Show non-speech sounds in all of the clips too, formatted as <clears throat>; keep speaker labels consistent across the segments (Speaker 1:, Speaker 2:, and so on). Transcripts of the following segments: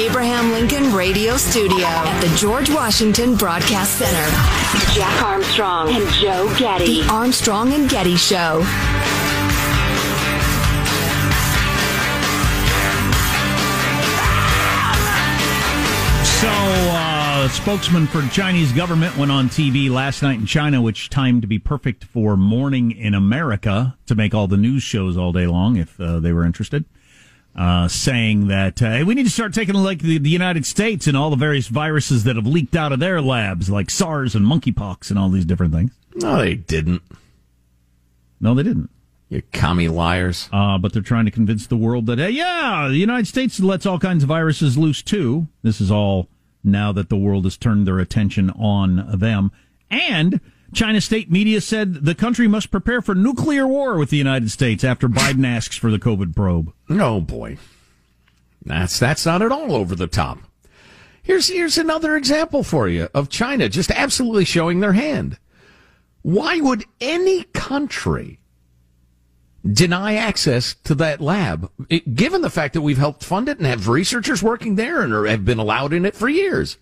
Speaker 1: Abraham Lincoln Radio Studio at the George Washington Broadcast Center,
Speaker 2: Jack Armstrong and Joe Getty.
Speaker 1: The Armstrong and Getty Show.
Speaker 3: So, uh, spokesman for Chinese government went on TV last night in China, which timed to be perfect for morning in America to make all the news shows all day long if uh, they were interested. Uh, saying that uh, hey, we need to start taking a look at the, the United States and all the various viruses that have leaked out of their labs, like SARS and monkeypox and all these different things.
Speaker 4: No, they didn't.
Speaker 3: No, they didn't.
Speaker 4: You commie liars.
Speaker 3: Uh, but they're trying to convince the world that, hey, yeah, the United States lets all kinds of viruses loose too. This is all now that the world has turned their attention on them. And China state media said the country must prepare for nuclear war with the United States after <laughs> Biden asks for the COVID probe.
Speaker 4: Oh boy. That's that's not at all over the top. Here's here's another example for you of China just absolutely showing their hand. Why would any country deny access to that lab, it, given the fact that we've helped fund it and have researchers working there and are, have been allowed in it for years?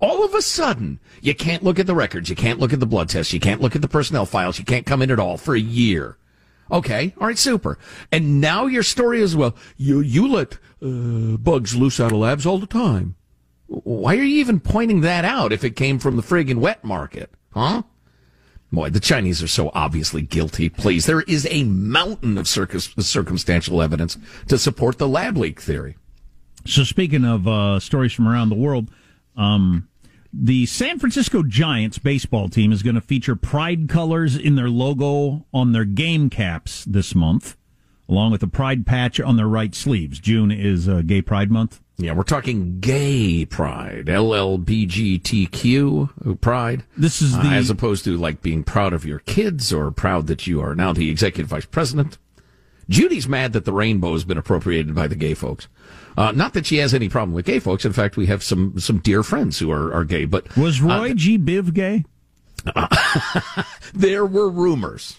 Speaker 4: All of a sudden, you can't look at the records, you can't look at the blood tests, you can't look at the personnel files, you can't come in at all for a year. Okay, all right, super. And now your story is well, you you let uh, bugs loose out of labs all the time. Why are you even pointing that out if it came from the friggin' wet market, huh? Boy, the Chinese are so obviously guilty. Please, there is a mountain of circumstantial evidence to support the lab leak theory.
Speaker 3: So, speaking of uh, stories from around the world, um, the San Francisco Giants baseball team is going to feature pride colors in their logo on their game caps this month, along with a pride patch on their right sleeves. June is uh, Gay Pride Month.
Speaker 4: Yeah, we're talking gay pride, LLBGTQ pride.
Speaker 3: This is the
Speaker 4: uh, as opposed to like being proud of your kids or proud that you are now the executive vice president. Judy's mad that the rainbow has been appropriated by the gay folks. Uh, not that she has any problem with gay folks. In fact, we have some some dear friends who are, are gay. But
Speaker 3: was Roy uh, G. Biv gay? <laughs>
Speaker 4: there were rumors.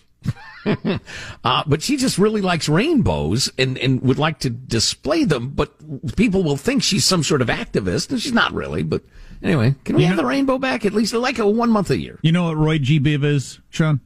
Speaker 4: <laughs> uh, but she just really likes rainbows and, and would like to display them, but people will think she's some sort of activist, and she's not really. But anyway, can we you have know, the rainbow back at least like a one month a year?
Speaker 3: You know what Roy G. Biv is, Sean?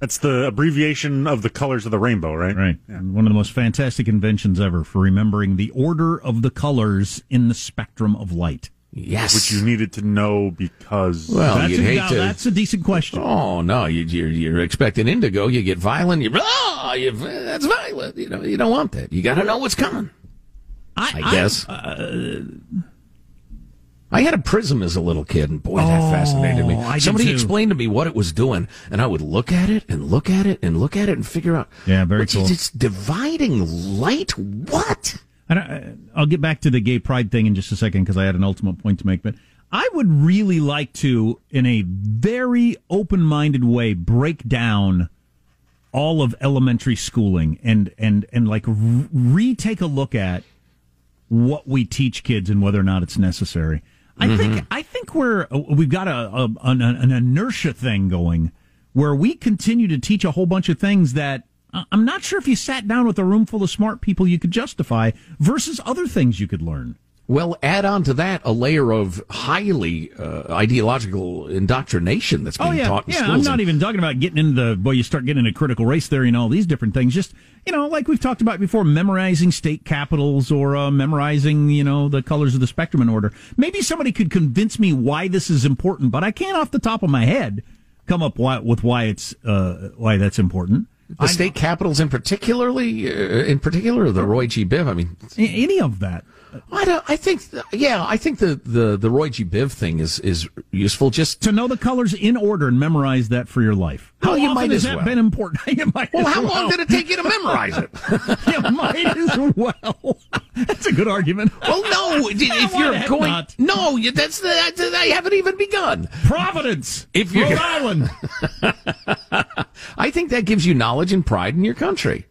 Speaker 5: That's the abbreviation of the colors of the rainbow, right?
Speaker 3: Right. Yeah. One of the most fantastic inventions ever for remembering the order of the colors in the spectrum of light.
Speaker 4: Yes.
Speaker 5: Which you needed to know because.
Speaker 4: Well,
Speaker 3: that's,
Speaker 4: you'd
Speaker 3: a,
Speaker 4: hate
Speaker 3: now,
Speaker 4: to.
Speaker 3: that's a decent question.
Speaker 4: Oh no, you, you're you're expecting indigo. You get violent. You oh, you, that's violent. You know you don't want that. You got to know what's coming. I, guess.
Speaker 3: uh,
Speaker 4: I had a prism as a little kid, and boy, that
Speaker 3: Oh,
Speaker 4: fascinated me.
Speaker 3: Oh, I
Speaker 4: Somebody
Speaker 3: too.
Speaker 4: explained to me what it was doing, and I would look at it and look at it and look at it and figure out.
Speaker 3: Yeah, very
Speaker 4: what's-
Speaker 3: cool.
Speaker 4: It's dividing light. What?
Speaker 3: I, uh, I'll get back to the gay pride thing in just a second because I had an ultimate point to make. But I would really like to, in a very open minded way, break down all of elementary schooling and and and like re- retake a look at what we teach kids and whether or not it's necessary. I think mm-hmm. I think we're uh, we've got a, a an, an inertia thing going where we continue to teach a whole bunch of things that uh, I'm not sure if you sat down with a room full of smart people you could justify versus other things you could learn.
Speaker 4: Well, add on to that a layer of highly uh, ideological indoctrination that's being
Speaker 3: Oh yeah,
Speaker 4: taught in
Speaker 3: yeah.
Speaker 4: schools.
Speaker 3: I'm not even talking about getting into the boy. You start getting into critical race theory and all these different things. Just you know, like we've talked about before, memorizing state capitals or uh, memorizing you know the colors of the spectrum in order. Maybe somebody could convince me why this is important, but I can't off the top of my head come up why, with why it's uh, why that's important.
Speaker 4: the state capitals, in particularly, uh, in particular, the Roy G. Biv. I mean,
Speaker 3: Any of that.
Speaker 4: I don't. I think, yeah, I think the the the Roy G. Biv thing is is useful. Just
Speaker 3: to know the colors in order and memorize that for your life. How
Speaker 4: Well, you might
Speaker 3: has
Speaker 4: as
Speaker 3: that
Speaker 4: well.
Speaker 3: been important? <laughs> you might
Speaker 4: well, how
Speaker 3: well.
Speaker 4: long did it take you to memorize it? <laughs>
Speaker 3: you might as well. <laughs> That's a good argument.
Speaker 4: Well, no. If you're going,
Speaker 3: not?
Speaker 4: no, that's the. I haven't even begun.
Speaker 3: Providence,
Speaker 4: If you're-
Speaker 3: Rhode Island.
Speaker 4: I think that gives you knowledge and pride in your country.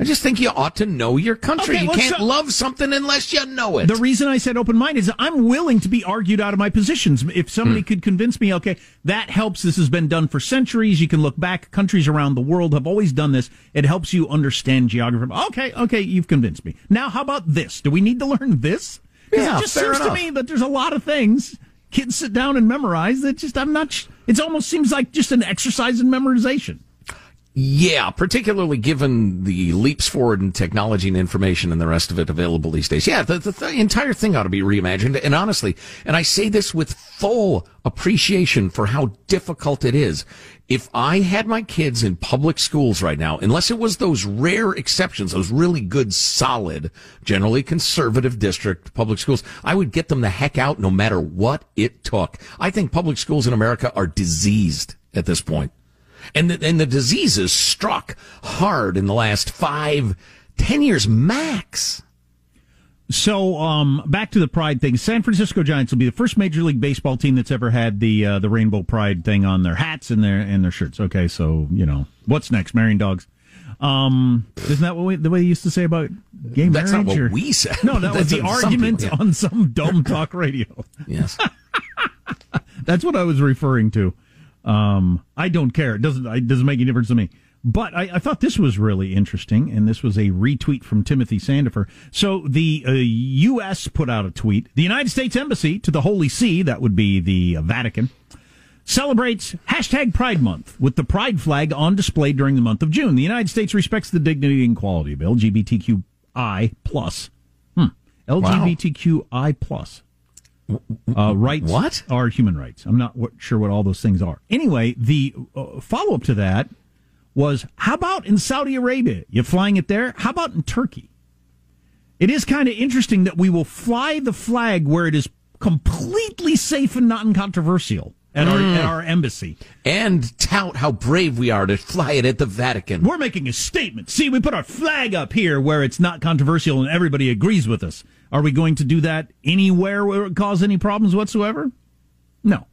Speaker 4: I just think you ought to know your country.
Speaker 3: Okay,
Speaker 4: you can't
Speaker 3: so-
Speaker 4: love something unless you know it.
Speaker 3: The reason I said open mind is I'm willing to be argued out of my positions. If somebody hmm. could convince me, okay, that helps. This has been done for centuries. You can look back. Countries around the world have always done this. It helps you understand geography. Okay, okay, you've convinced me. Now, how about this? Do we need to learn this?
Speaker 4: Yeah,
Speaker 3: it just seems to me that there's a lot of things kids sit down and memorize that just I'm not. It almost seems like just an exercise in memorization.
Speaker 4: Yeah, particularly given the leaps forward in technology and information and the rest of it available these days. Yeah, the, the, the entire thing ought to be reimagined. And honestly, and I say this with full appreciation for how difficult it is. If I had my kids in public schools right now, unless it was those rare exceptions, those really good, solid, generally conservative district public schools, I would get them the heck out no matter what it took. I think public schools in America are diseased at this point. And the, and the disease is struck hard in the last five, ten years max.
Speaker 3: So, um, back to the pride thing. San Francisco Giants will be the first Major League Baseball team that's ever had the uh, the rainbow pride thing on their hats and their and their shirts. Okay, so you know what's next? Marrying dogs. Um, isn't that what we, the way they used to say about gay
Speaker 4: That's not
Speaker 3: marriage?
Speaker 4: what
Speaker 3: or-
Speaker 4: we said.
Speaker 3: No, that <laughs> was the argument
Speaker 4: people- yeah.
Speaker 3: on some dumb talk radio.
Speaker 4: Yes. <laughs>
Speaker 3: That's what I was referring to. Um, I don't care. It doesn't. It doesn't make any difference to me. But I, I thought this was really interesting, and this was a retweet from Timothy Sandefur. So the uh, U.S. put out a tweet. The United States Embassy to the Holy See, that would be the uh, Vatican, celebrates hashtag Pride Month with the Pride flag on display during the month of June. The United States respects the dignity and quality of LGBTQI plus. Hmm. LGBTQI plus. Uh, rights
Speaker 4: What?
Speaker 3: are human rights. I'm not sure what all those things are. Anyway, the uh, follow up to that was how about in Saudi Arabia? You flying it there? How about in Turkey? It is kind of interesting that we will fly the flag where it is completely safe and not controversial at, our, at our embassy.
Speaker 4: And tout how brave we are to fly it at the Vatican.
Speaker 3: We're making a statement. See, we put our flag up here where it's not controversial and everybody agrees with us. Are we going to do that anywhere where it cause any problems whatsoever? No.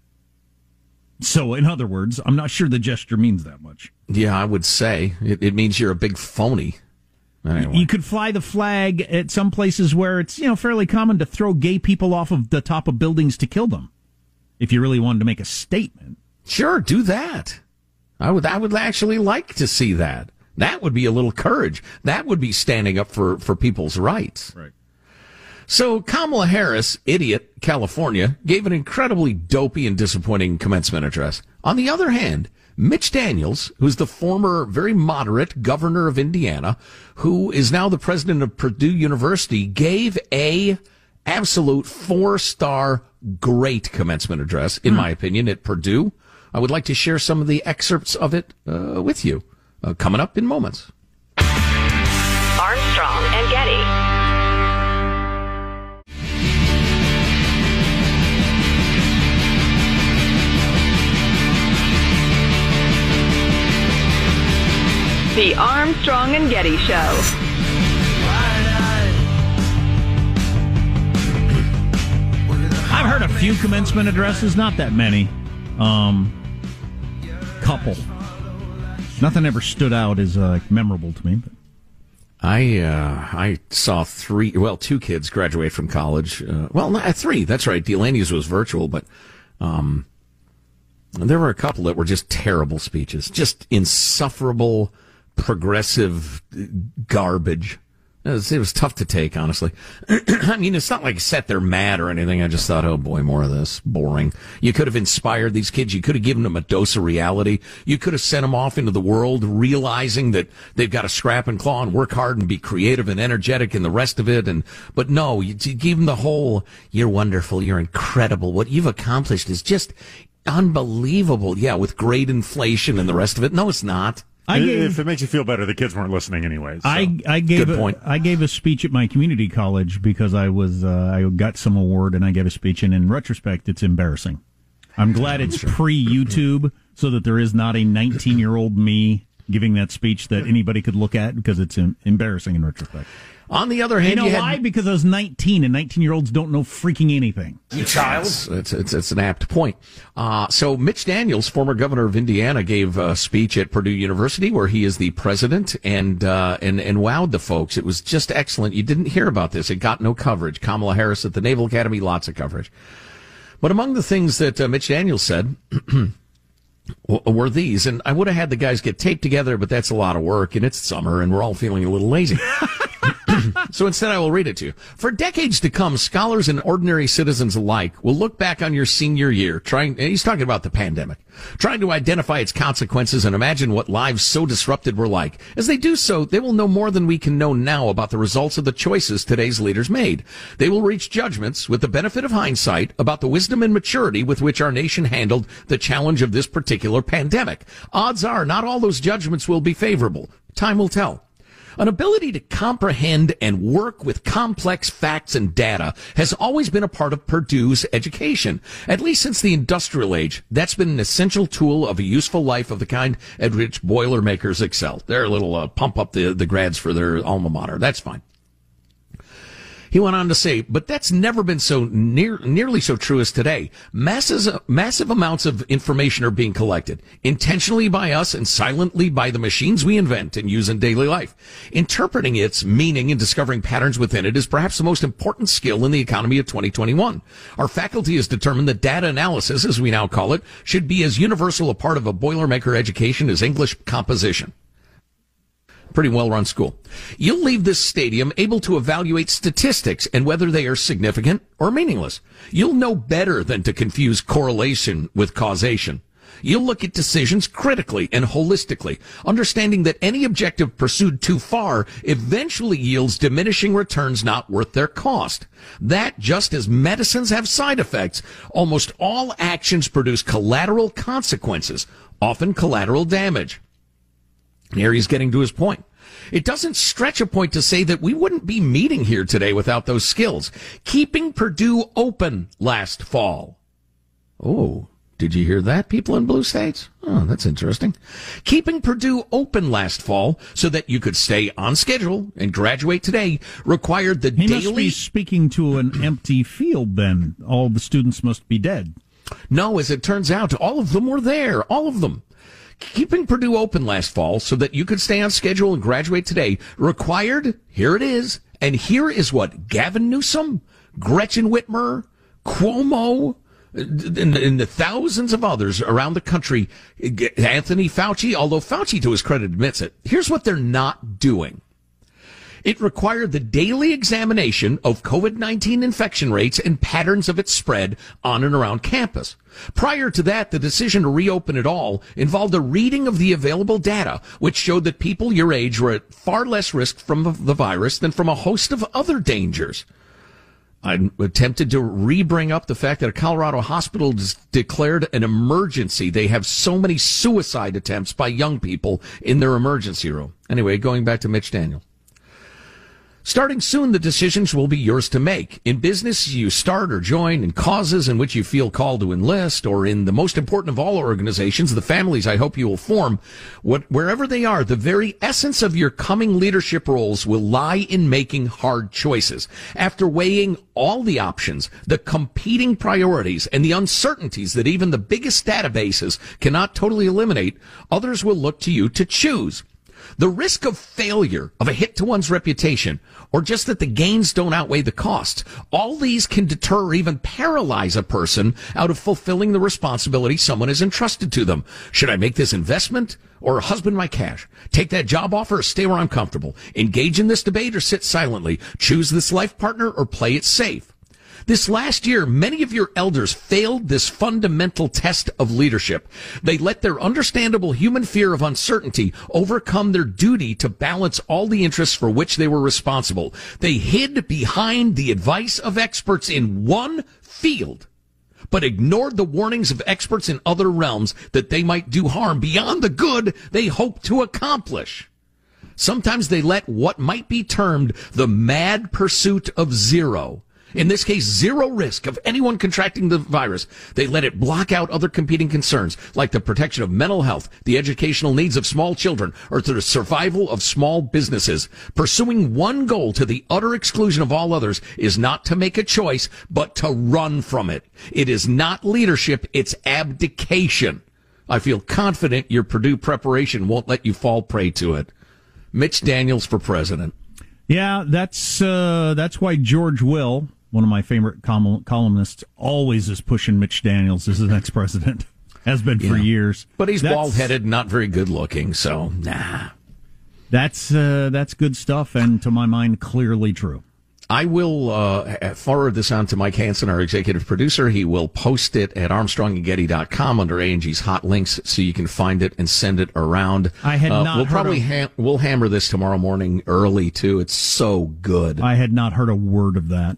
Speaker 3: So, in other words, I'm not sure the gesture means that much.
Speaker 4: Yeah, I would say it, it means you're a big phony. Anyway.
Speaker 3: You could fly the flag at some places where it's, you know, fairly common to throw gay people off of the top of buildings to kill them. If you really wanted to make a statement.
Speaker 4: Sure, do that. I would I would actually like to see that. That would be a little courage. That would be standing up for, for people's rights.
Speaker 3: Right.
Speaker 4: So Kamala Harris, idiot, California, gave an incredibly dopey and disappointing commencement address. On the other hand, Mitch Daniels, who's the former very moderate governor of Indiana, who is now the president of Purdue University, gave a absolute four star great commencement address, in my opinion, at Purdue. I would like to share some of the excerpts of it uh, with you uh, coming up in moments.
Speaker 2: The Armstrong and Getty Show.
Speaker 3: I've heard a few commencement addresses, not that many. Um, couple. Nothing ever stood out as uh, memorable to me. But.
Speaker 4: I uh, I saw three, well, two kids graduate from college. Uh, well, not, three. That's right. Delaney's was virtual, but um, there were a couple that were just terrible speeches, just insufferable, progressive garbage. It was, it was tough to take, honestly. <clears throat> I mean, it's not like sat there mad or anything. I just thought, oh boy, more of this. Boring. You could have inspired these kids. You could have given them a dose of reality. You could have sent them off into the world realizing that they've got to scrap and claw and work hard and be creative and energetic and the rest of it. And, but no, you, you give them the whole, you're wonderful. You're incredible. What you've accomplished is just unbelievable. Yeah, with great inflation and the rest of it. No, it's not.
Speaker 3: I
Speaker 5: if it makes you feel better, the kids weren't listening anyways. so.
Speaker 3: I I gave
Speaker 4: Good
Speaker 3: a,
Speaker 4: point.
Speaker 3: I gave a speech at my community college because I was uh, I got some award and I gave a speech and in retrospect it's embarrassing. I'm glad it's pre YouTube so that there is not a 19 year old me giving that speech that anybody could look at because it's em- embarrassing in retrospect.
Speaker 4: On the other
Speaker 3: You
Speaker 4: hand,
Speaker 3: know
Speaker 4: you had
Speaker 3: why? Because I was 19 and 19 year olds don't know freaking anything.
Speaker 4: It's, it's, it's, it's an apt point. Uh, so Mitch Daniels, former governor of Indiana, gave a speech at Purdue University where he is the president and, uh, and, and wowed the folks. It was just excellent. You didn't hear about this. It got no coverage. Kamala Harris at the Naval Academy, lots of coverage. But among the things that uh, Mitch Daniels said <clears throat> were these, and I would have had the guys get taped together, but that's a lot of work and it's summer and we're all feeling a little lazy. <laughs> So instead, I will read it to you. For decades to come, scholars and ordinary citizens alike will look back on your senior year, trying, he's talking about the pandemic, trying to identify its consequences and imagine what lives so disrupted were like. As they do so, they will know more than we can know now about the results of the choices today's leaders made. They will reach judgments with the benefit of hindsight about the wisdom and maturity with which our nation handled the challenge of this particular pandemic. Odds are not all those judgments will be favorable. Time will tell. An ability to comprehend and work with complex facts and data has always been a part of Purdue's education. At least since the industrial age, that's been an essential tool of a useful life of the kind at which Boilermakers excel. They're a little uh, pump up the, the grads for their alma mater. That's fine. He went on to say, but that's never been so near, nearly so true as today. Masses, massive amounts of information are being collected intentionally by us and silently by the machines we invent and use in daily life. Interpreting its meaning and discovering patterns within it is perhaps the most important skill in the economy of 2021. Our faculty has determined that data analysis, as we now call it, should be as universal a part of a Boilermaker education as English composition pretty well run school. You'll leave this stadium able to evaluate statistics and whether they are significant or meaningless. You'll know better than to confuse correlation with causation. You'll look at decisions critically and holistically, understanding that any objective pursued too far eventually yields diminishing returns not worth their cost. That just as medicines have side effects, almost all actions produce collateral consequences, often collateral damage. He's getting to his point. It doesn't stretch a point to say that we wouldn't be meeting here today without those skills. Keeping Purdue open last fall. Oh, did you hear that, people in blue states? Oh, that's interesting. Keeping Purdue open last fall so that you could stay on schedule and graduate today required the
Speaker 3: He
Speaker 4: daily.
Speaker 3: must be speaking to an <clears throat> empty field. Then all the students must be dead.
Speaker 4: No, as it turns out, all of them were there. All of them. Keeping Purdue open last fall so that you could stay on schedule and graduate today required, here it is, and here is what Gavin Newsom, Gretchen Whitmer, Cuomo, uh, and, and the thousands of others around the country, Anthony Fauci, although Fauci to his credit admits it, here's what they're not doing. It required the daily examination of COVID-19 infection rates and patterns of its spread on and around campus. Prior to that, the decision to reopen it all involved a reading of the available data, which showed that people your age were at far less risk from the virus than from a host of other dangers. I'm tempted to re-bring up the fact that a Colorado hospital declared an emergency. They have so many suicide attempts by young people in their emergency room. Anyway, going back to Mitch Daniel. Starting soon, the decisions will be yours to make. In business, you start or join in causes in which you feel called to enlist, or in the most important of all organizations, the families I hope you will form. What, wherever they are, the very essence of your coming leadership roles will lie in making hard choices. After weighing all the options, the competing priorities, and the uncertainties that even the biggest databases cannot totally eliminate, others will look to you to choose. The risk of failure, of a hit to one's reputation, or just that the gains don't outweigh the cost, all these can deter or even paralyze a person out of fulfilling the responsibility someone has entrusted to them. Should I make this investment or husband my cash? Take that job offer or stay where I'm comfortable? Engage in this debate or sit silently? Choose this life partner or play it safe? This last year, many of your elders failed this fundamental test of leadership. They let their understandable human fear of uncertainty overcome their duty to balance all the interests for which they were responsible. They hid behind the advice of experts in one field but ignored the warnings of experts in other realms that they might do harm beyond the good they hoped to accomplish. Sometimes they let what might be termed the mad pursuit of zero in this case, zero risk of anyone contracting the virus. They let it block out other competing concerns like the protection of mental health, the educational needs of small children, or the survival of small businesses. Pursuing one goal to the utter exclusion of all others is not to make a choice, but to run from it. It is not leadership, it's abdication. I feel confident your Purdue preparation won't let you fall prey to it. Mitch Daniels for president.
Speaker 3: Yeah, that's uh, that's why George Will, one of my favorite columnists, always is pushing Mitch Daniels as the next president. <laughs> Has been for years.
Speaker 4: But he's bald headed, not very good looking, so nah.
Speaker 3: That's uh, that's good stuff, and to my mind, clearly true.
Speaker 4: I will uh, forward this on to Mike Hanson, our executive producer. He will post it at armstrongandgetty.com under A&G's hot links so you can find it and send it around.
Speaker 3: I had uh, not
Speaker 4: We'll probably
Speaker 3: ha-
Speaker 4: we'll hammer this tomorrow morning early too. It's so good.
Speaker 3: I had not heard a word of that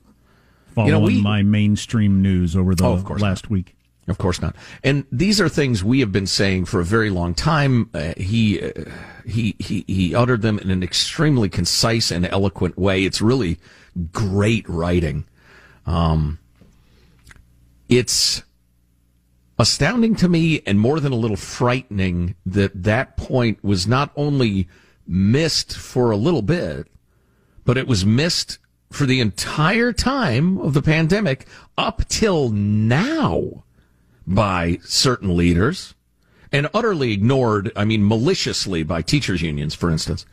Speaker 3: following you know, we, my mainstream news over the oh, last
Speaker 4: not.
Speaker 3: week.
Speaker 4: Of course not. And these are things we have been saying for a very long time. Uh, he, uh, he, he, he uttered them in an extremely concise and eloquent way. It's really great writing. Um, it's astounding to me and more than a little frightening that that point was not only missed for a little bit, but it was missed for the entire time of the pandemic up till now by certain leaders and utterly ignored, I mean, maliciously by teachers' unions, for instance.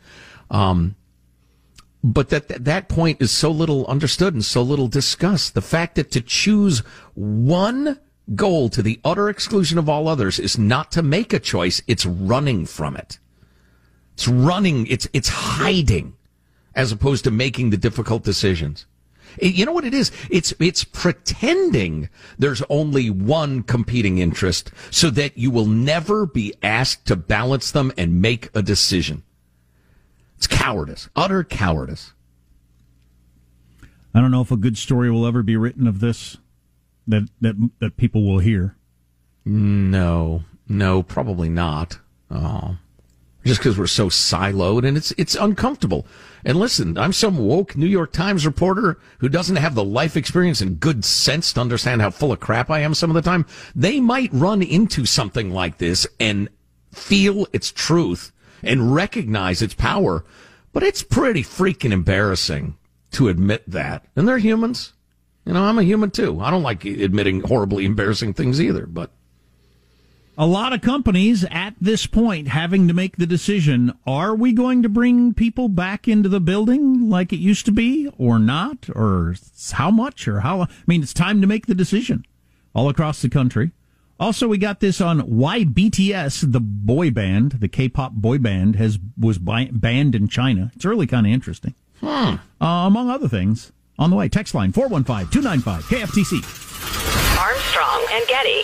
Speaker 4: Um, but that, that that point is so little understood and so little discussed. The fact that to choose one goal to the utter exclusion of all others is not to make a choice, it's running from it. It's running, it's, it's hiding as opposed to making the difficult decisions. Eh, you know what it is? It's, it's pretending there's only one competing interest so that you will never be asked to balance them and make a decision. It's cowardice, utter cowardice.
Speaker 3: I don't know if a good story will ever be written of this that that that people will hear.
Speaker 4: No, no, probably not. Oh, just because we're so siloed and it's it's uncomfortable. And listen, I'm some woke New York Times reporter who doesn't have the life experience and good sense to understand how full of crap I am some of the time. They might run into something like this and feel its truth and recognize its power. But it's pretty freaking embarrassing to admit that. And they're humans. You know, I'm a human too. I don't like admitting horribly embarrassing things either, but
Speaker 3: a lot of companies at this point having to make the decision are we going to bring people back into the building like it used to be or not? Or how much or how i mean it's time to make the decision all across the country. Also we got this on why bts the boy band the k-pop boy band has was banned in china. It's really kind of interesting.
Speaker 4: Hmm.
Speaker 3: uh, among other things on the way text line 415-295 kftc
Speaker 2: armstrong and getty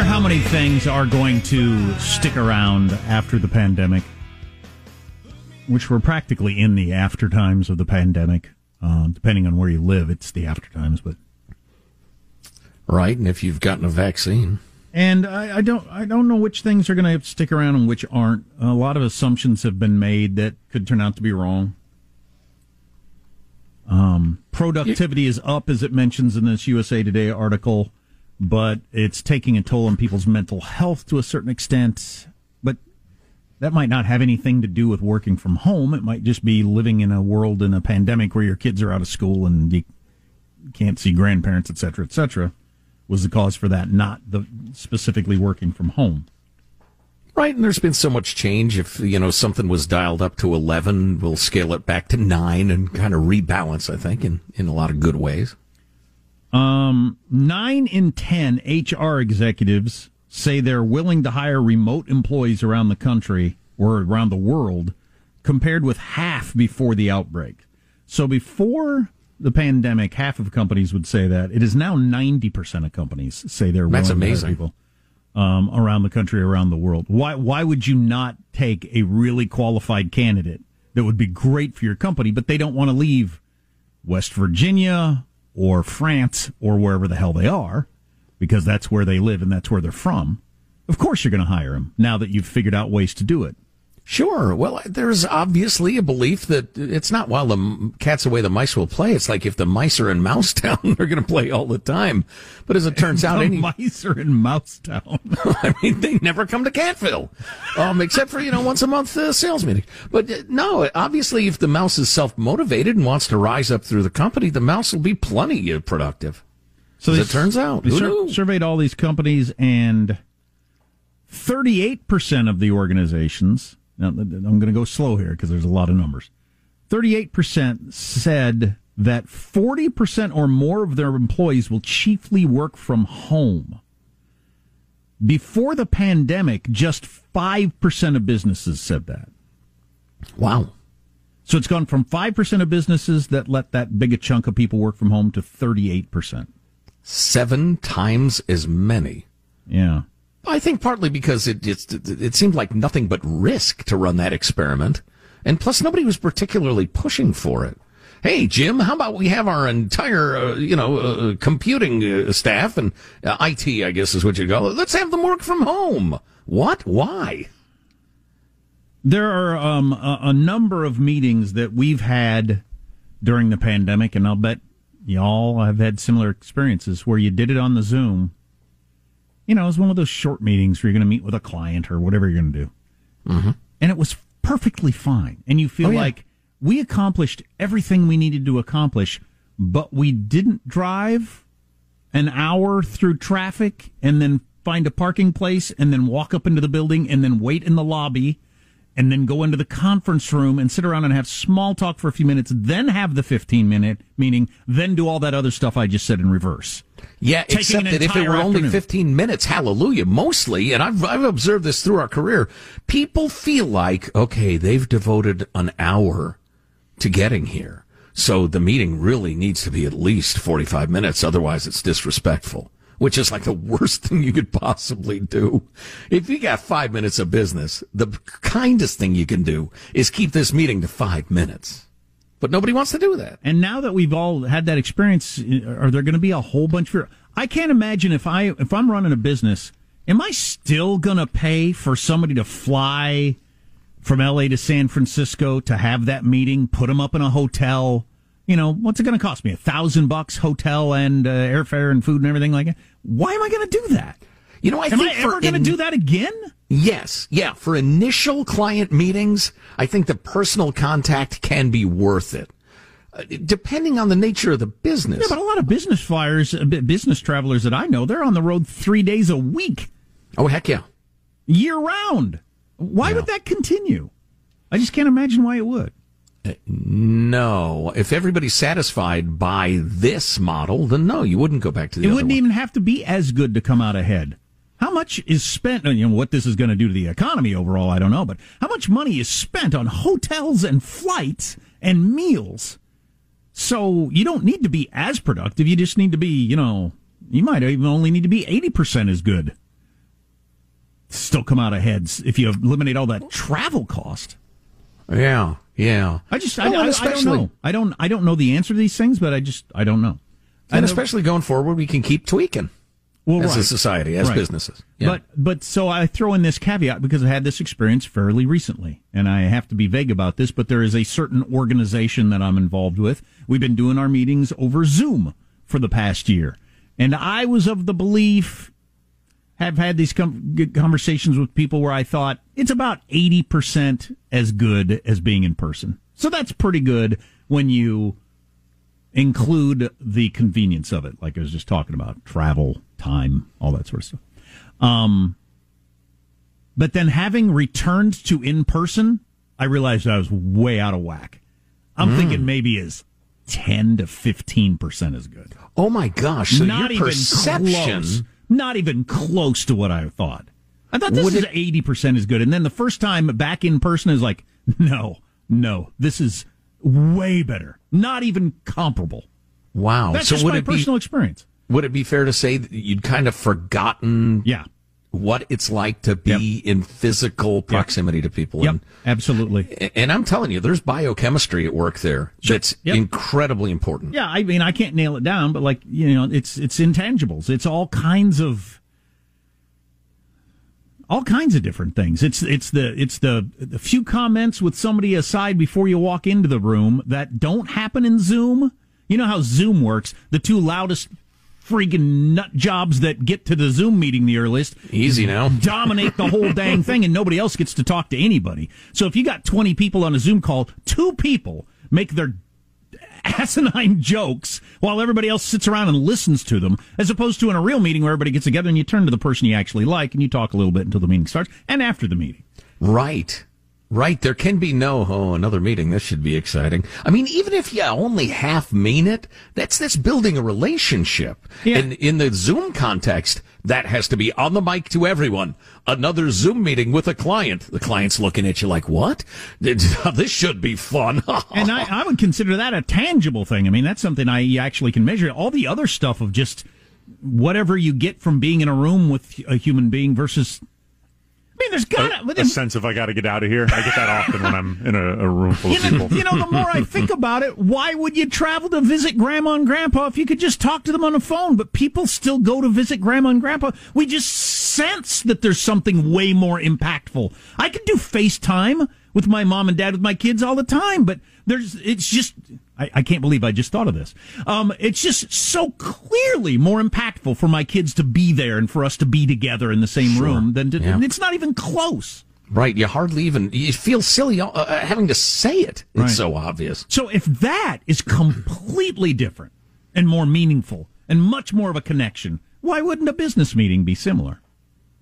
Speaker 3: Wonder how many things are going to stick around after the pandemic, which we're practically in the after times of the pandemic. Uh, depending on where you live, it's the after times, but
Speaker 4: Right, and if you've gotten a vaccine.
Speaker 3: And I, I don't I don't know which things are going to stick around and which aren't. A lot of assumptions have been made that could turn out to be wrong. Um, productivity is up, as it mentions in this USA Today article, but it's taking a toll on people's mental health to a certain extent. But that might not have anything to do with working from home. It might just be living in a world in a pandemic where your kids are out of school and you can't see grandparents, et cetera, et cetera was the cause for that, not the specifically working from home.
Speaker 4: Right, and there's been so much change. If you know something was dialed up to eleven, we'll scale it back to nine and kind of rebalance. I think in in a lot of good ways.
Speaker 3: Um, nine in ten HR executives say they're willing to hire remote employees around the country or around the world, compared with half before the outbreak. So before the pandemic, half of companies would say that. It is now 90% of companies say they're
Speaker 4: That's
Speaker 3: willing
Speaker 4: amazing.
Speaker 3: to hire people um, around the country, around the world. Why, why would you not take a really qualified candidate that would be great for your company, but they don't want to leave West Virginia or France or wherever the hell they are because that's where they live and that's where they're from? Of course you're going to hire them now that you've figured out ways to do it.
Speaker 4: Sure. Well, there's obviously a belief that it's not while the cat's away, the mice will play. It's like if the mice are in Mouse <laughs> Town, they're going to play all the time. But as it <laughs> turns out,
Speaker 3: The
Speaker 4: any
Speaker 3: mice are in Mousetown. <laughs>
Speaker 4: I mean, they never come to Catville, um, except for you know once a month uh, sales meeting. But uh, no, obviously, if the mouse is self motivated and wants to rise up through the company, the mouse will be plenty uh, productive.
Speaker 3: So
Speaker 4: as it turns out,
Speaker 3: we sur- surveyed all these companies, and thirty-eight percent of the organizations. Now, I'm going to go slow here because there's a lot of numbers. Thirty-eight percent said that forty percent or more of their employees will chiefly work from home. Before the pandemic, just five percent of businesses said that.
Speaker 4: Wow.
Speaker 3: So it's gone from 5% of businesses that let that big a chunk of people work from home to 38%.
Speaker 4: seven times as many.
Speaker 3: Yeah.
Speaker 4: I think partly because it it seemed like nothing but risk to run that experiment, and plus nobody was particularly pushing for it. Hey Jim, how about we have our entire uh, you know uh, computing uh, staff and uh, IT, I guess is what you call it. Let's have them work from home. What? Why?
Speaker 3: There are um, a, a number of meetings that we've had during the pandemic, and I'll bet y'all have had similar experiences where you did it on the Zoom. You know, it was one of those short meetings where you're going to meet with a client or whatever you're going to do.
Speaker 4: Mm-hmm.
Speaker 3: And it was perfectly fine. And you feel
Speaker 4: Oh, yeah.
Speaker 3: like we accomplished everything we needed to accomplish, but we didn't drive an hour through traffic and then find a parking place and then walk up into the building and then wait in the lobby and then go into the conference room and sit around and have small talk for a few minutes, then have the 15 minute meeting, then do all that other stuff I just said in reverse.
Speaker 4: Yeah,
Speaker 3: Taking
Speaker 4: except that if it were only 15 minutes, hallelujah, mostly, and I've, I've observed this through our career, people feel like, okay, they've devoted an hour to getting here. So the meeting really needs to be at least 45 minutes, otherwise it's disrespectful, which is like the worst <laughs> thing you could possibly do. If you got five minutes of business, the kindest thing you can do is keep this meeting to five minutes. But nobody wants to do that.
Speaker 3: And now that we've all had that experience, are there going to be a whole bunch of? I can't imagine if I if I'm running a business, am I still going to pay for somebody to fly from L.A. to San Francisco to have that meeting, put them up in a hotel? You know, what's it going to cost me? A thousand bucks hotel and uh, airfare and food and everything like that. Why am I going to do that?
Speaker 4: You know, I
Speaker 3: am
Speaker 4: think
Speaker 3: I ever going to
Speaker 4: in-
Speaker 3: do that again?
Speaker 4: Yes, yeah. For initial client meetings, I think the personal contact can be worth it, uh, depending on the nature of the business.
Speaker 3: Yeah, but a lot of business flyers, uh, business travelers that I know, they're on the road three days a week.
Speaker 4: Oh heck yeah,
Speaker 3: year round. Why would that continue? I just can't imagine why it would.
Speaker 4: No. If everybody's satisfied by this model, then no, you wouldn't go back to the
Speaker 3: It wouldn't
Speaker 4: one.
Speaker 3: even have to be as good to come out ahead. How much is spent? You know what this is going to do to the economy overall. I don't know, but how much money is spent on hotels and flights and meals? So you don't need to be as productive. You just need to be, you know, you might even only need to be eighty percent as good. Still come out ahead if you eliminate all that travel cost.
Speaker 4: Yeah, yeah.
Speaker 3: I just,
Speaker 4: Well,
Speaker 3: I, I, I don't know. I don't, I don't know the answer to these things, but I just, I don't know.
Speaker 4: And especially going forward, we can keep tweaking
Speaker 3: well,
Speaker 4: as a society, as
Speaker 3: Right.
Speaker 4: businesses. Yeah.
Speaker 3: But, but so I throw in this caveat because I had this experience fairly recently, and I have to be vague about this. But there is a certain organization that I'm involved with. We've been doing our meetings over Zoom for the past year, and I was of the belief. Have had these com- good conversations with people where I thought it's about 80% as good as being in person. So that's pretty good when you include the convenience of it, like I was just talking about travel, time, all that sort of stuff. Um, but then having returned to in person, I realized I was way out of whack. I'm
Speaker 4: Mm.
Speaker 3: thinking maybe is 10 to 15% as good.
Speaker 4: oh my gosh! So
Speaker 3: not
Speaker 4: your
Speaker 3: even
Speaker 4: perception.
Speaker 3: close. Not even close to what I thought. I thought this
Speaker 4: Would
Speaker 3: is 80% as good. And then the first time back in person is like, <laughs> no, no, this is way better. Not even comparable.
Speaker 4: Wow.
Speaker 3: That's
Speaker 4: so
Speaker 3: just
Speaker 4: would
Speaker 3: my
Speaker 4: it be
Speaker 3: personal experience.
Speaker 4: would it be fair to say that you'd kind of forgotten
Speaker 3: Yeah.
Speaker 4: What it's like to be in physical proximity to people?
Speaker 3: Yep.
Speaker 4: And,
Speaker 3: Absolutely.
Speaker 4: and I'm telling you, there's biochemistry at work there that's
Speaker 3: Yep.
Speaker 4: incredibly important.
Speaker 3: Yeah, I mean, I can't nail it down, but like you know, it's it's intangibles. It's all kinds of all kinds of different things. It's it's the it's the, the few comments with somebody aside before you walk into the room that don't happen in Zoom. You know how Zoom works. The two loudest freaking nut jobs that get to the Zoom meeting the earliest.
Speaker 4: Easy now. <laughs>
Speaker 3: Dominate the whole dang thing and nobody else gets to talk to anybody. So if you got 20 people on a Zoom call, two people make their asinine jokes while everybody else sits around and listens to them, as opposed to in a real meeting where everybody gets together and you turn to the person you actually like and you talk a little bit until the meeting starts and after the meeting.
Speaker 4: Right. Right. There can be no, oh, another meeting. This should be exciting. I mean, even if you only half mean it, that's, that's building a relationship.
Speaker 3: Yeah.
Speaker 4: And in the Zoom context, that has to be on the mic to everyone. Another Zoom meeting with a client. The client's looking at you like, what? This <laughs> should be fun. <laughs>
Speaker 3: and I, I would consider that a tangible thing. I mean, that's something I actually can measure. All the other stuff of just whatever you get from being in a room with a human being versus. I mean, there's got
Speaker 5: a, a sense of I got to get out of here. I get that often when I'm in a, a room full of
Speaker 3: you know,
Speaker 5: people.
Speaker 3: you know, the more I think about it, why would you travel to visit grandma and grandpa if you could just talk to them on the phone? But people still go to visit grandma and grandpa. We just sense that there's something way more impactful. I could do FaceTime with my mom and dad with my kids all the time, but there's, it's just, I, I can't believe I just thought of this. Um, it's just so clearly more impactful for my kids to be there and for us to be together in the same
Speaker 4: Sure.
Speaker 3: room than to,
Speaker 4: Yeah.
Speaker 3: it's not even close.
Speaker 4: Right. You hardly even, you feel silly uh, uh, having to say it. It's
Speaker 3: Right.
Speaker 4: so obvious.
Speaker 3: So if that is completely different and more meaningful and much more of a connection, why wouldn't a business meeting be similar?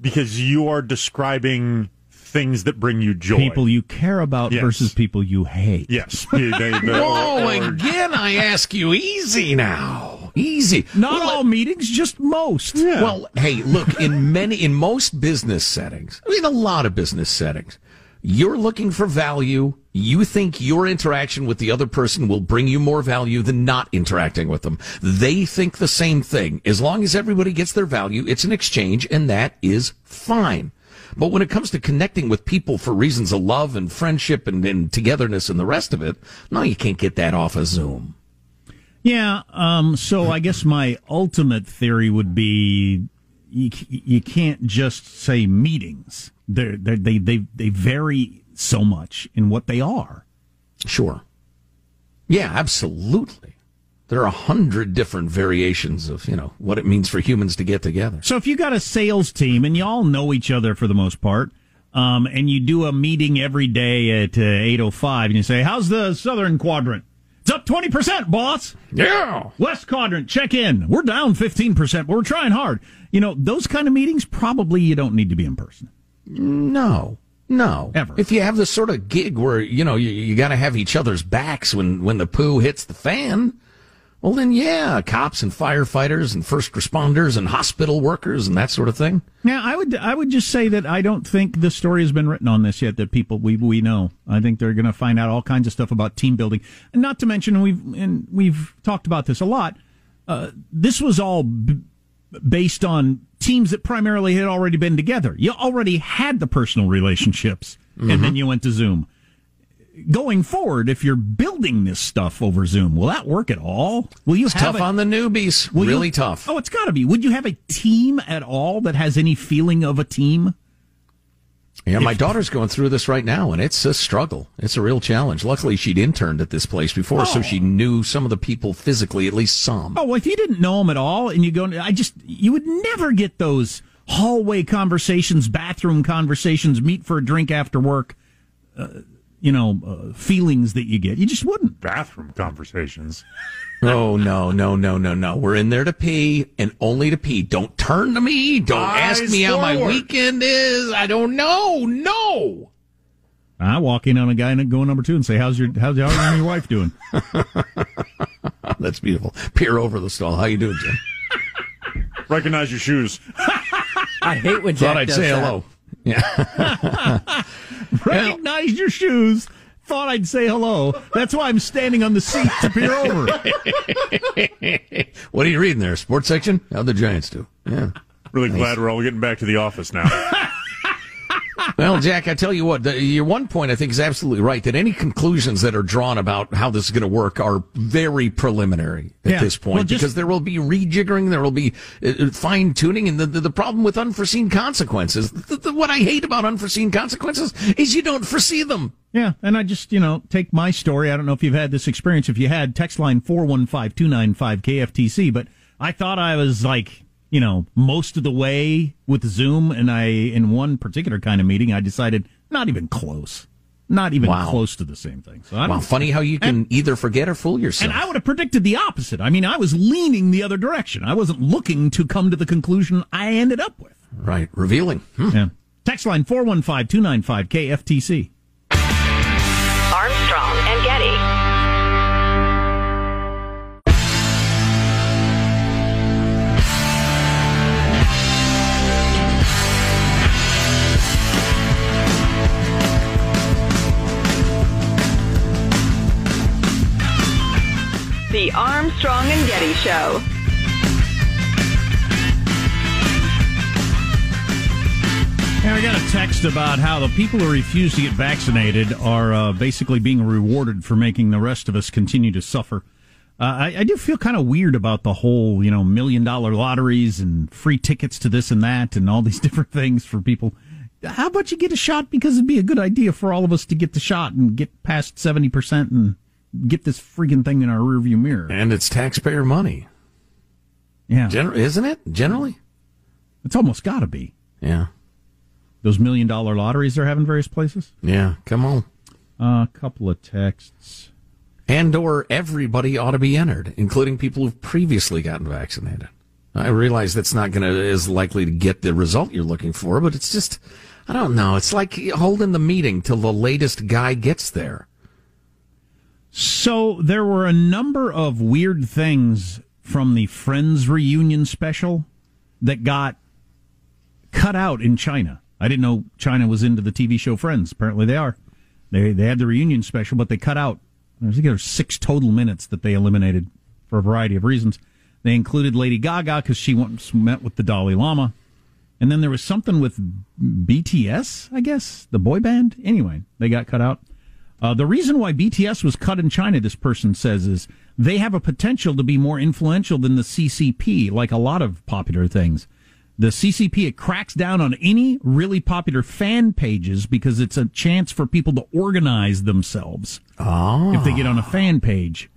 Speaker 5: because you are describing things that bring you joy.
Speaker 3: People you care about
Speaker 5: Yes.
Speaker 3: versus people you hate.
Speaker 5: Yes. <laughs> They- they- they-
Speaker 4: Whoa,
Speaker 5: or-
Speaker 4: again, I ask you easy now. Easy.
Speaker 3: Not
Speaker 4: Well,
Speaker 3: all meetings, just most.
Speaker 4: Well, hey, look, in <laughs> many, in most business settings, I mean, a lot of business settings, you're looking for value. You think your interaction with the other person will bring you more value than not interacting with them. They think the same thing. As long as everybody gets their value, it's an exchange, and that is fine. But when it comes to connecting with people for reasons of love and friendship and, and togetherness and the rest of it, no, you can't get that off of Zoom.
Speaker 3: Yeah. Um, so I guess my ultimate theory would be you, you can't just say meetings. They're, they're, they they they vary so much in what they are.
Speaker 4: Sure. Yeah, absolutely. There are a hundred different variations of, you know, what it means for humans to get together.
Speaker 3: So if you got a sales team and you all know each other for the most part, um, and you do a meeting every day at uh, eight oh five, and you say, "How's the southern quadrant?" It's up twenty percent, boss.
Speaker 4: Yeah.
Speaker 3: West quadrant, check in. We're down fifteen percent, but we're trying hard. You know, those kind of meetings probably you don't need to be in person.
Speaker 4: No. No.
Speaker 3: Ever.
Speaker 4: If you have this sort of gig where, you know, you, you gotta have each other's backs when, when the poo hits the fan, well then yeah, cops and firefighters and first responders and hospital workers and that sort of thing.
Speaker 3: Now, I would I would just say that I don't think the story has been written on this yet. That people we we know. I think they're going to find out all kinds of stuff about team building, and not to mention we've and we've talked about this a lot. Uh, this was all b- based on teams that primarily had already been together. You already had the personal relationships, and then you went to Zoom. Going forward, if you're building this stuff over Zoom, will that work at all? Will you
Speaker 4: It's
Speaker 3: have
Speaker 4: tough
Speaker 3: a-
Speaker 4: on the newbies.
Speaker 3: will you-
Speaker 4: really tough.
Speaker 3: Oh, it's got to be. Would you have a team at all that has any feeling of a team?
Speaker 4: Yeah, my daughter's going through this right now, and it's a struggle. It's a real challenge. Luckily, she'd interned at this place before, so
Speaker 3: Oh.
Speaker 4: she knew some of the people physically, at least some.
Speaker 3: Oh, well, if you didn't know them at all, and you go, I just, you would never get those hallway conversations, bathroom conversations, meet for a drink after work, uh, you know, uh, feelings that you get. You just wouldn't.
Speaker 5: bathroom conversations. <laughs>
Speaker 4: Oh no, no, no, no, no. We're in there to pee and only to pee. Don't turn to me. Don't ask
Speaker 5: Eyes
Speaker 4: me how my weekend is. I don't know. No.
Speaker 3: I walk in on a guy and go number two and say, "How's your how's, how's you your wife doing?" <laughs>
Speaker 4: That's beautiful. Peer over the stall. How you doing, Jim? <laughs>
Speaker 5: Recognize your shoes.
Speaker 6: I hate when Jack
Speaker 4: Thought I'd
Speaker 6: does
Speaker 4: say
Speaker 6: that.
Speaker 4: hello. Yeah. <laughs>
Speaker 3: Recognize your shoes. Thought I'd say hello. That's why I'm standing on the seat to peer <laughs> over.
Speaker 4: what are you reading there? Sports section? How'd the Giants do? Yeah.
Speaker 5: Really glad we're all getting back to the office now. <laughs>
Speaker 4: well, Jack, I tell you what, the, your one point I think is absolutely right that any conclusions that are drawn about how this is going to work are very preliminary at
Speaker 3: Yeah.
Speaker 4: this point
Speaker 3: Well, just-
Speaker 4: because there will be rejiggering, there will be uh, fine tuning, and the, the, the problem with unforeseen consequences, the, the, what I hate about unforeseen consequences is you don't foresee them.
Speaker 3: Yeah, and I just, you know, take my story. I don't know if you've had this experience. If you had, text line 415-295-KFTC, but I thought I was like, you know, most of the way with Zoom, and I, in one particular kind of meeting, I decided not even close. Not even
Speaker 4: Wow.
Speaker 3: close to the same thing. So
Speaker 4: Wow, funny how you can either forget or fool yourself.
Speaker 3: And I would have predicted the opposite. I mean, I was leaning the other direction. I wasn't looking to come to the conclusion I ended up with.
Speaker 4: right, revealing. Hmm.
Speaker 3: Yeah. Text line 415-295-KFTC.
Speaker 2: Armstrong The Armstrong and Getty Show.
Speaker 3: Yeah, I got a text about how the people who refuse to get vaccinated are uh, basically being rewarded for making the rest of us continue to suffer. Uh, I, I do feel kind of weird about the whole, you know, million dollar lotteries and free tickets to this and that and all <laughs> these different things for people. How about you get a shot because it'd be a good idea for all of us to get the shot and get past 70% and get this freaking thing in our rearview mirror.
Speaker 4: And it's taxpayer money,
Speaker 3: Yeah.
Speaker 4: Gen- isn't it? Generally?
Speaker 3: It's almost got to be.
Speaker 4: Yeah.
Speaker 3: Those million dollar lotteries they're having various places.
Speaker 4: Yeah, come on.
Speaker 3: A couple of texts.
Speaker 4: and or everybody ought to be entered, including people who've previously gotten vaccinated. I realize that's not going to is likely to get the result you're looking for, but it's just I don't know. It's like holding the meeting till the latest guy gets there.
Speaker 3: So there were a number of weird things from the Friends reunion special that got cut out in China. I didn't know China was into the TV show Friends. Apparently they are. They they had the reunion special, but they cut out. I think six total minutes that they eliminated for a variety of reasons. They included Lady Gaga because she once met with the Dalai Lama, and then there was something with BTS, I guess, the boy band. Anyway, they got cut out. Uh, the reason why BTS was cut in China, this person says, is they have a potential to be more influential than the CCP, like a lot of popular things. The CCP, it cracks down on any really popular fan pages because it's a chance for people to organize themselves
Speaker 4: Oh.
Speaker 3: if they get on a fan page.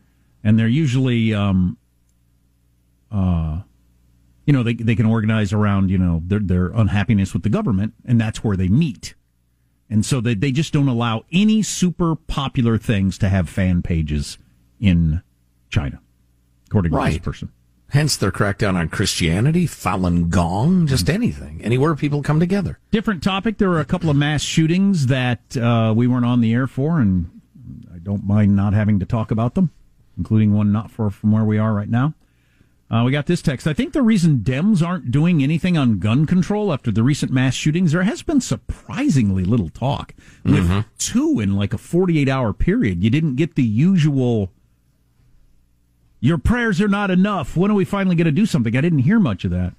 Speaker 3: And they're usually, um, uh, you know, they, they can organize around, you know, their, their unhappiness with the government, and that's where they meet. And so they, they just don't allow any super popular things to have fan pages in China, according to this person.
Speaker 4: Hence their crackdown on Christianity, Falun Gong, just anything, anywhere people come together.
Speaker 3: Different topic. There were a couple of mass shootings that uh, we weren't on the air for, and I don't mind not having to talk about them, including one not far from where we are right now. Uh, we got this text. I think the reason Dems aren't doing anything on gun control after the recent mass shootings, there has been surprisingly little talk. With two in like a 48 hour period, you didn't get the usual, your prayers are not enough. When are we finally going to do something? I didn't hear much of that.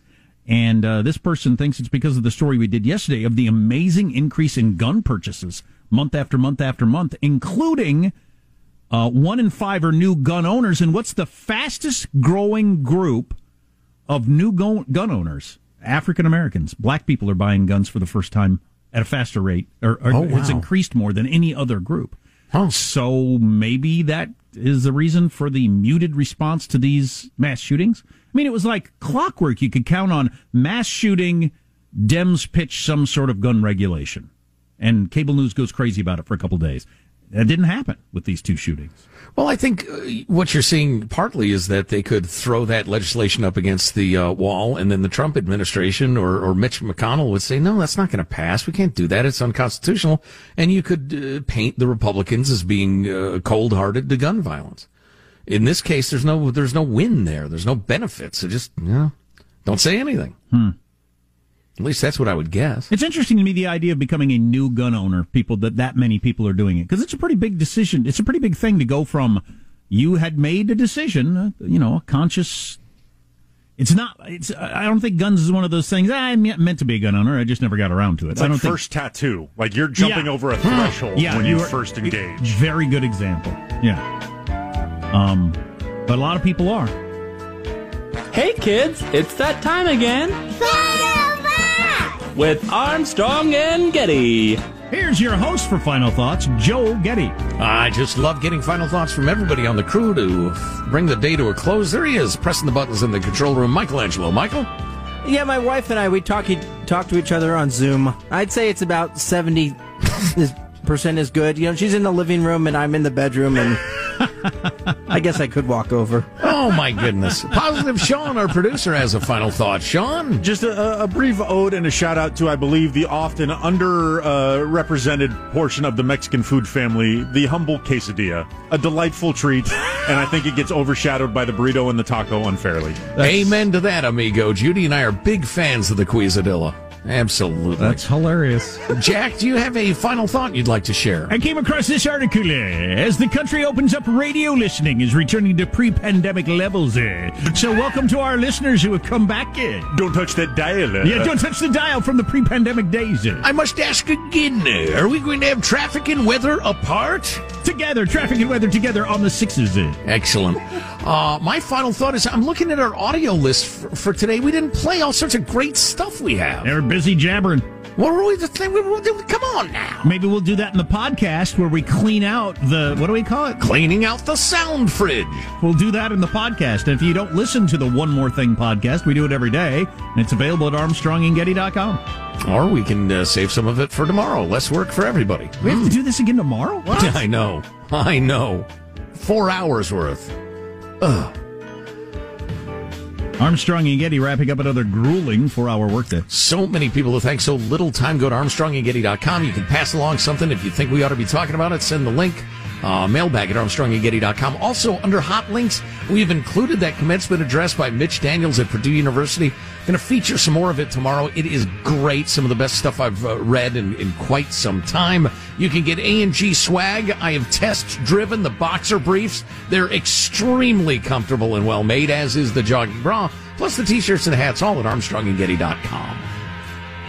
Speaker 3: And uh, this person thinks it's because of the story we did yesterday of the amazing increase in gun purchases month after month after month, including uh, one in five are new gun owners. And what's the fastest growing group of new gun, gun owners? African Americans. Black people are buying guns for the first time at a faster rate, or, or
Speaker 4: Oh,
Speaker 3: it's increased more than any other group.
Speaker 4: Huh.
Speaker 3: So maybe that is the reason for the muted response to these mass shootings. I mean, it was like clockwork. You could count on mass shooting, Dems pitch some sort of gun regulation, and cable news goes crazy about it for a couple days. That didn't happen with these two shootings.
Speaker 4: Well, I think uh, what you're seeing partly is that they could throw that legislation up against the uh, wall, and then the Trump administration or, or Mitch McConnell would say, "No, that's not going to pass. We can't do that. It's unconstitutional." And you could uh, paint the Republicans as being uh, cold-hearted to gun violence. In this case, there's no there's no win there. There's no benefits. So just you know, don't say anything. At least that's what I would guess.
Speaker 3: It's interesting to me the idea of becoming a new gun owner. People that that many people are doing it because it's a pretty big decision. It's a pretty big thing to go from you had made a decision, uh, you know, a conscious It's not. It's. I don't think guns is one of those things. "Ah, I'm meant to be a gun owner. I just never got around to it.
Speaker 5: It's
Speaker 3: I
Speaker 5: like
Speaker 3: don't think.
Speaker 5: first tattoo. Like you're jumping
Speaker 3: Yeah.
Speaker 5: over a threshold
Speaker 3: Yeah,
Speaker 5: when you,
Speaker 3: are-
Speaker 5: first engage.
Speaker 3: Very good example. Yeah. Um, but a lot of people are.
Speaker 7: Hey kids, it's that time again. With Armstrong and Getty.
Speaker 3: Here's your host for Final Thoughts, Joe Getty.
Speaker 4: I just love getting final thoughts from everybody on the crew to bring the day to a close. There he is, pressing the buttons in the control room. Michelangelo. Michael?
Speaker 8: Yeah, my wife and I we talk e- talk to each other on Zoom. I'd say it's about seventy percent is good. You know, she's in the living room and I'm in the bedroom, and I guess I could walk over.
Speaker 4: Oh, my goodness. Positive Sean, our producer, has a final thought. Sean?
Speaker 5: Just a, a brief ode and a shout out to, I believe, the often underrepresented uh, portion of the Mexican food family, the humble quesadilla. A delightful treat, and I think it gets overshadowed by the burrito and the taco unfairly.
Speaker 4: Amen to that, amigo. Judy and I are big fans of the Quesadilla. Absolutely.
Speaker 3: That's hilarious.
Speaker 4: Jack, do you have a final thought you'd like to share?
Speaker 3: I came across this article uh, as the country opens up radio listening is returning to pre-pandemic levels. Uh, so welcome to our listeners who have come back. Uh,
Speaker 5: Don't touch that dial. uh.
Speaker 3: yeah, don't touch the dial from the pre-pandemic days. Uh,
Speaker 4: I must ask again, uh, are we going to have traffic and weather apart?
Speaker 3: together, traffic and weather together on the sixes. Uh,
Speaker 4: Excellent. Uh, my final thought is I'm looking at our audio list for, for today. We didn't play all sorts of great stuff we have.
Speaker 3: they're busy jabbering.
Speaker 4: What were we the thing? Come on now.
Speaker 3: Maybe we'll do that in the podcast where we clean out the what do we call it?
Speaker 4: Cleaning out the sound fridge.
Speaker 3: We'll do that in the podcast. And if you don't listen to the One More Thing podcast, we do it every day, and it's available at ArmstrongandGetty.com.
Speaker 4: Or we can uh, save some of it for tomorrow. Less work for everybody.
Speaker 3: We have to do this again tomorrow. <laughs> What?
Speaker 4: I know. I know. Four hours worth. Ugh.
Speaker 3: Armstrong and Getty wrapping up another grueling four-hour workday.
Speaker 4: So many people who thank so little time. Go to ArmstrongandGetty.com. You can pass along something if you think we ought to be talking about it. Send the link. Uh, mailbag at ArmstrongandGetty.com. Also, under hot links, we've included that commencement address by Mitch Daniels at Purdue University. Going to feature some more of it tomorrow. It is great. Some of the best stuff I've uh, read in, in quite some time. You can get A&G swag. I have test driven the boxer briefs. They're extremely comfortable and well made, as is the jogging bra. Plus the t-shirts and hats, all at ArmstrongandGetty.com.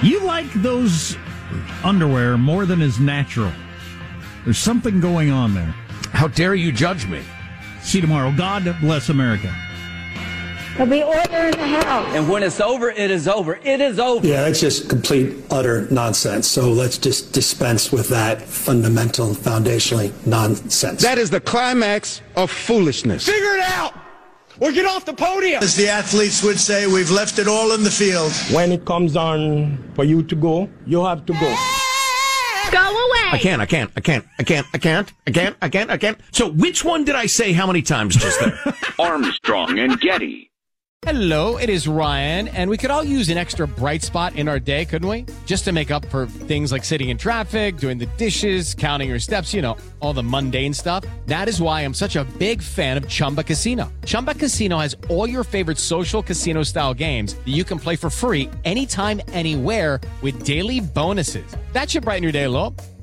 Speaker 3: You like those underwear more than is natural. There's something going on there.
Speaker 4: How dare you judge me?
Speaker 3: See you tomorrow. God bless America.
Speaker 9: There'll be order in the house.
Speaker 7: And when it's over, it is over. It is over.
Speaker 10: Yeah, that's just complete, utter nonsense. So let's just dispense with that fundamental, foundationally nonsense.
Speaker 11: That is the climax of foolishness. Figure it out! Or get off the podium!
Speaker 12: As the athletes would say, we've left it all in the field.
Speaker 13: When it comes on for you to go, you have to go.
Speaker 9: Go away.
Speaker 4: I can't, I can't, I can't, I can't, I can't, I can't, I can't, I can't. So which one did I say how many times just there? <laughs>
Speaker 14: Armstrong and Getty.
Speaker 15: Hello, it is Ryan, and we could all use an extra bright spot in our day, couldn't we? Just to make up for things like sitting in traffic, doing the dishes, counting your steps, you know, all the mundane stuff. That is why I'm such a big fan of Chumba Casino. Chumba Casino has all your favorite social casino style games that you can play for free anytime, anywhere with daily bonuses. That should brighten your day a little.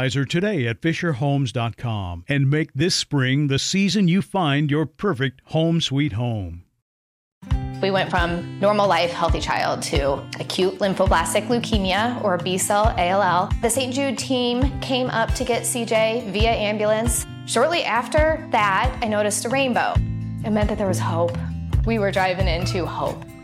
Speaker 16: advisor today at FischerHomes.com and make this spring the season you find your perfect home sweet home.
Speaker 17: We went from normal life, healthy child to acute lymphoblastic leukemia or B cell ALL. The St. Jude team came up to get CJ via ambulance. Shortly after that, I noticed a rainbow. It meant that there was hope. We were driving into hope.